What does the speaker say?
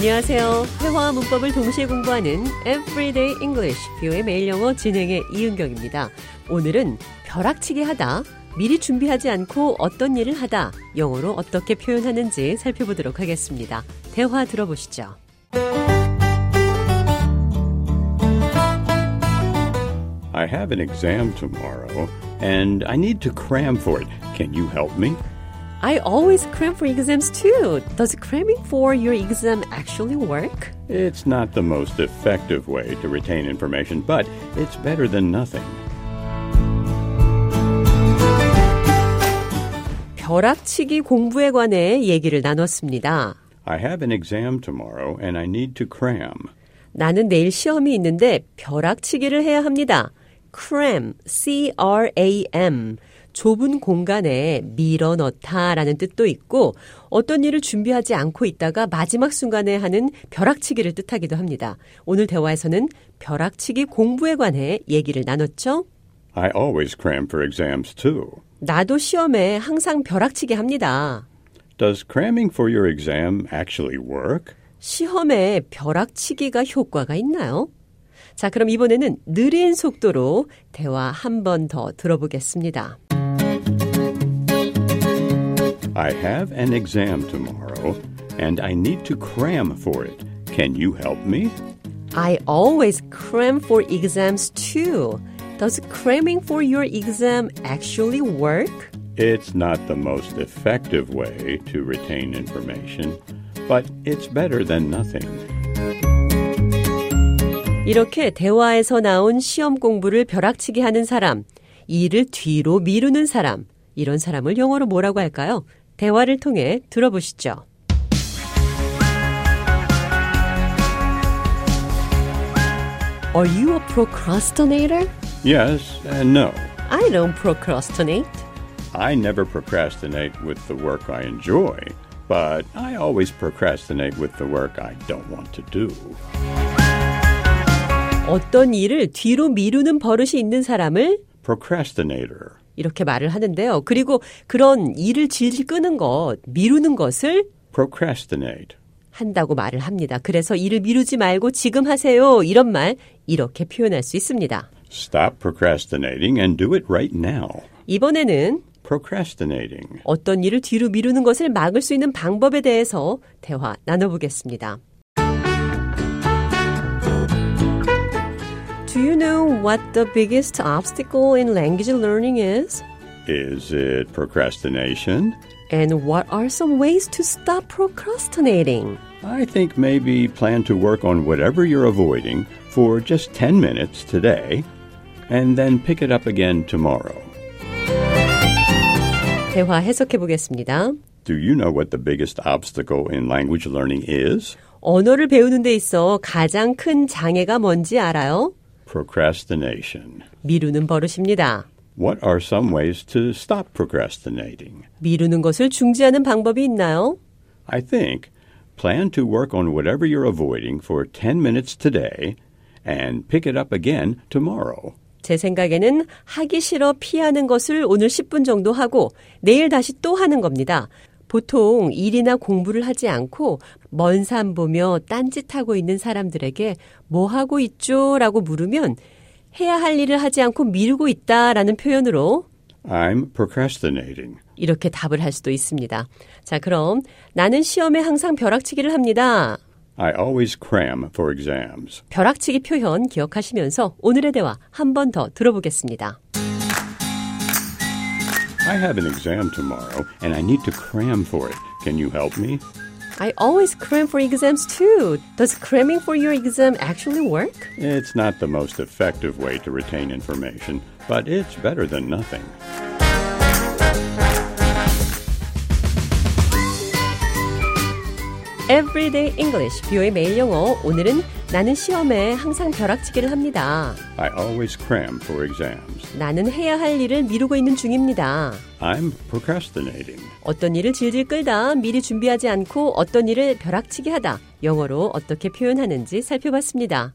안녕하세요. 회화와 문법을 동시에 공부하는 Everyday English, 뷰의 매일 영어 진행의 이은경입니다. 오늘은 벼락치기 하다, 미리 준비하지 않고 어떤 일을 하다, 영어로 어떻게 표현하는지 살펴보도록 하겠습니다. 대화 들어보시죠. I have an exam tomorrow, and I need to cram for it. Can you help me? I always cram for exams too. Does cramming for your exam actually work? It's not the most effective way to retain information, but it's better than nothing. 벼락치기 공부에 관해 얘기를 나눴습니다. I have an exam tomorrow, and I need to cram. 나는 내일 시험이 있는데 벼락치기를 해야 합니다. cram, C-R-A-M. 좁은 공간에 밀어 넣다라는 뜻도 있고 어떤 일을 준비하지 않고 있다가 마지막 순간에 하는 벼락치기를 뜻하기도 합니다. 오늘 대화에서는 벼락치기 공부에 관해 얘기를 나눴죠. I always cram for exams too. 나도 시험에 항상 벼락치기 합니다. Does cramming for your exam actually work? 시험에 벼락치기가 효과가 있나요? 자, 그럼 이번에는 느린 속도로 대화 한 번 더 들어보겠습니다. I have an exam tomorrow, and I need to cram for it. Can you help me? I always cram for exams too. Does cramming for your exam actually work? It's not the most effective way to retain information, but it's better than nothing. 이렇게 대화에서 나온 시험 공부를 벼락치기 하는 사람, 일을 뒤로 미루는 사람, 이런 사람을 영어로 뭐라고 할까요? 대화를 통해 들어보시죠. Are you a procrastinator? Yes and no. I don't procrastinate. I never procrastinate with the work I enjoy, but I always procrastinate with the work I don't want to do. 어떤 일을 뒤로 미루는 버릇이 있는 사람을 Procrastinator. 이렇게 말을 하는데요. 그리고 그런 일을 질질 끄는 것, 미루는 것을 Procrastinate. 한다고 말을 합니다. 그래서 일을 미루지 말고 지금 하세요. 이런 말 이렇게 표현할 수 있습니다. Stop procrastinating and do it right now. 이번에는 Procrastinating. 어떤 일을 뒤로 미루는 것을 막을 수 있는 방법에 대해서 대화 나눠보겠습니다. Do you know what the biggest obstacle in language learning is? Is it procrastination? And what are some ways to stop procrastinating? I think maybe plan to work on whatever you're avoiding for just 10 minutes today and then pick it up again tomorrow. 대화 해석해 보겠습니다. Do you know what the biggest obstacle in language learning is? 언어를 배우는 데 있어 가장 큰 장애가 뭔지 알아요? Procrastination. 미루는 버릇입니다. What are some ways to stop procrastinating? 미루는 것을 중지하는 방법이 있나요? I think plan to work on whatever you're avoiding for 10 minutes today and pick it up again tomorrow. 제 생각에는 하기 싫어 피하는 것을 오늘 10분 정도 하고 내일 다시 또 하는 겁니다. 보통 일이나 공부를 하지 않고 먼 산 보며 딴짓하고 있는 사람들에게 뭐 하고 있죠? 라고 물으면 해야 할 일을 하지 않고 미루고 있다라는 표현으로 I'm procrastinating. 이렇게 답을 할 수도 있습니다. 자, 그럼 나는 시험에 항상 벼락치기를 합니다. I always cram for exams. 벼락치기 표현 기억하시면서 오늘의 대화 한 번 더 들어보겠습니다. I have an exam tomorrow and I need to cram for it. Can you help me? I always cram for exams too. Does cramming for your exam actually work? It's not the most effective way to retain information, but it's better than nothing. Everyday English, 뷰의 매일 영어. 오늘은 나는 시험에 항상 벼락치기를 합니다. I always cram for exams. 나는 해야 할 일을 미루고 있는 중입니다. I'm procrastinating. 어떤 일을 질질 끌다, 미리 준비하지 않고 어떤 일을 벼락치기 하다. 영어로 어떻게 표현하는지 살펴봤습니다.